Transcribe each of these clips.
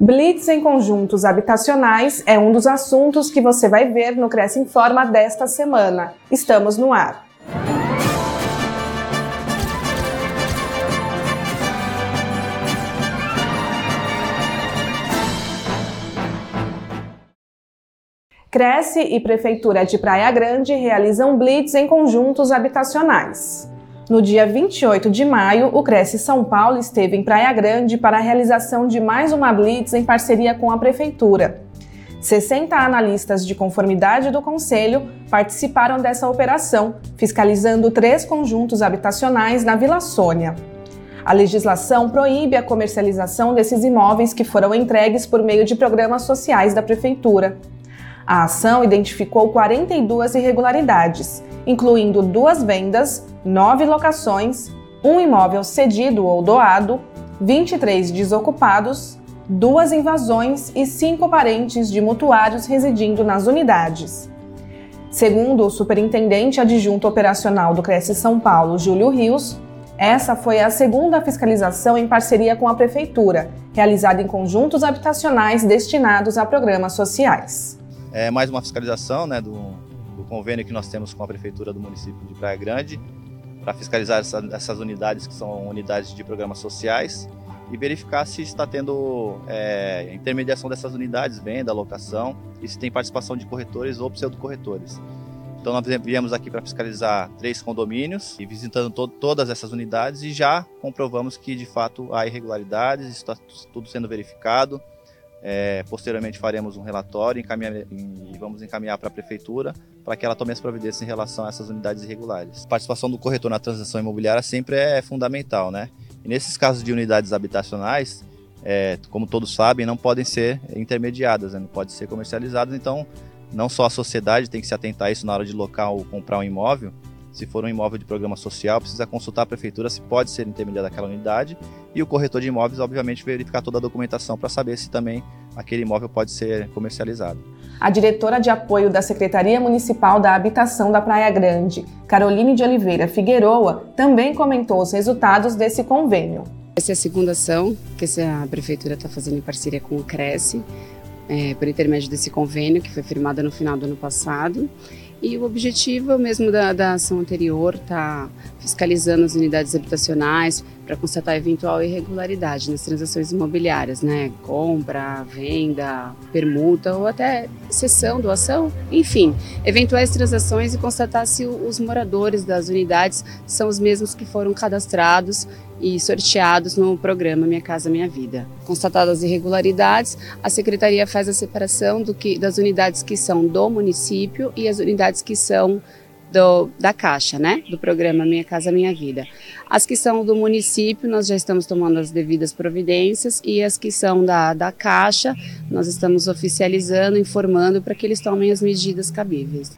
Blitz em conjuntos habitacionais é um dos assuntos que você vai ver no Cresce Informa desta semana. Estamos no ar. Cresce e Prefeitura de Praia Grande realizam blitz em conjuntos habitacionais. No dia 28 de maio, o Cresce São Paulo esteve em Praia Grande para a realização de mais uma blitz em parceria com a Prefeitura. 60 analistas de conformidade do Conselho participaram dessa operação, fiscalizando três conjuntos habitacionais na Vila Sônia. A legislação proíbe a comercialização desses imóveis que foram entregues por meio de programas sociais da Prefeitura. A ação identificou 42 irregularidades, incluindo duas vendas, nove locações, um imóvel cedido ou doado, 23 desocupados, duas invasões e cinco parentes de mutuários residindo nas unidades. Segundo o superintendente adjunto operacional do Cresce São Paulo, Júlio Rios, essa foi a segunda fiscalização em parceria com a Prefeitura, realizada em conjuntos habitacionais destinados a programas sociais é mais uma fiscalização né, do, do, convênio que nós temos com a Prefeitura do município de Praia Grande para fiscalizar essa, essas unidades que são unidades de programas sociais e verificar se está tendo é, intermediação dessas unidades, venda, locação e se tem participação de corretores ou pseudo-corretores. Então nós viemos aqui para fiscalizar três condomínios e visitando to todas essas unidades e já comprovamos que de fato há irregularidades, está tudo sendo verificado. É, posteriormente faremos um relatório e vamos encaminhar para a prefeitura para que ela tome as providências em relação a essas unidades irregulares. A participação do corretor na transação imobiliária sempre é fundamental, né? E nesses casos de unidades habitacionais, é, como todos sabem, não podem ser intermediadas, né? não podem ser comercializadas. Então, não só a sociedade tem que se atentar a isso na hora de locar ou comprar um imóvel, se for um imóvel de programa social, precisa consultar a prefeitura se pode ser intermediada aquela unidade e o corretor de imóveis, obviamente, verificar toda a documentação para saber se também aquele imóvel pode ser comercializado. A diretora de apoio da Secretaria Municipal da Habitação da Praia Grande, Caroline de Oliveira Figueroa, também comentou os resultados desse convênio. Essa é a segunda ação que a prefeitura está fazendo em parceria com o Cresce, é, por intermédio desse convênio que foi firmado no final do ano passado e o objetivo mesmo da, da ação anterior está fiscalizando as unidades habitacionais para constatar eventual irregularidade nas transações imobiliárias, né? Compra, venda, permuta ou até cessão, doação, enfim, eventuais transações e constatar se os moradores das unidades são os mesmos que foram cadastrados e sorteados no programa Minha Casa Minha Vida. Constatadas irregularidades, a secretaria faz a separação que, das unidades que são do município e as unidades que são do, da Caixa, né? Do programa Minha Casa Minha Vida. As que são do município, nós já estamos tomando as devidas providências e as que são da, da Caixa, nós estamos oficializando, informando para que eles tomem as medidas cabíveis.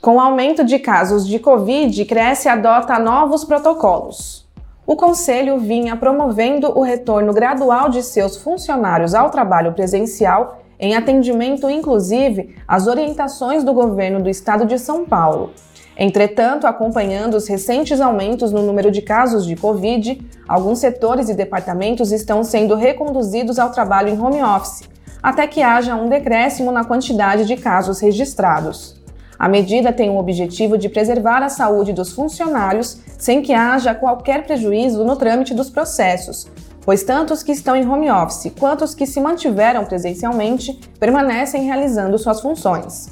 Com o aumento de casos de Covid, Cresce adota novos protocolos. O Conselho vinha promovendo o retorno gradual de seus funcionários ao trabalho presencial, em atendimento inclusive às orientações do governo do estado de São Paulo. Entretanto, acompanhando os recentes aumentos no número de casos de Covid, alguns setores e departamentos estão sendo reconduzidos ao trabalho em home office, até que haja um decréscimo na quantidade de casos registrados. A medida tem o objetivo de preservar a saúde dos funcionários sem que haja qualquer prejuízo no trâmite dos processos, pois tanto os que estão em home office quanto os que se mantiveram presencialmente permanecem realizando suas funções.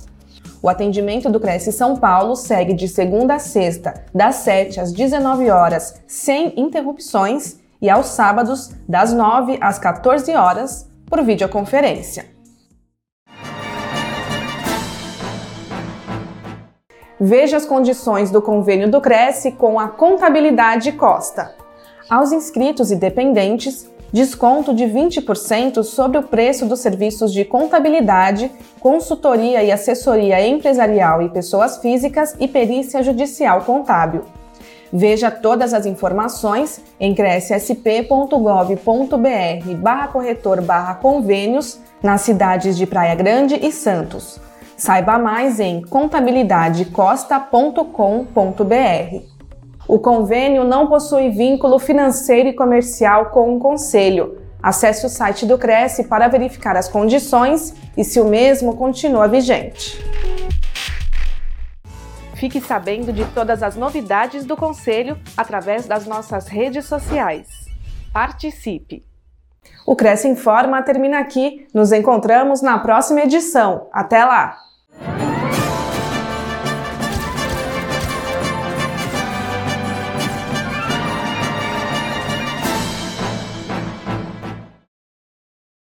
O atendimento do Cresce São Paulo segue de segunda a sexta, das 7 às 19 horas, sem interrupções, e aos sábados, das 9 às 14 horas, por videoconferência. Veja as condições do convênio do Cresce com a Contabilidade Costa. Aos inscritos e dependentes, desconto de 20% sobre o preço dos serviços de contabilidade, consultoria e assessoria empresarial e pessoas físicas e perícia judicial contábil. Veja todas as informações em crescsp.gov.br barra corretor barra convênios nas cidades de Praia Grande e Santos. Saiba mais em contabilidadecosta.com.br. O convênio não possui vínculo financeiro e comercial com o Conselho. Acesse o site do Cresce para verificar as condições e se o mesmo continua vigente. Fique sabendo de todas as novidades do Conselho através das nossas redes sociais. Participe! O Cresce Informa termina aqui. Nos encontramos na próxima edição. Até lá!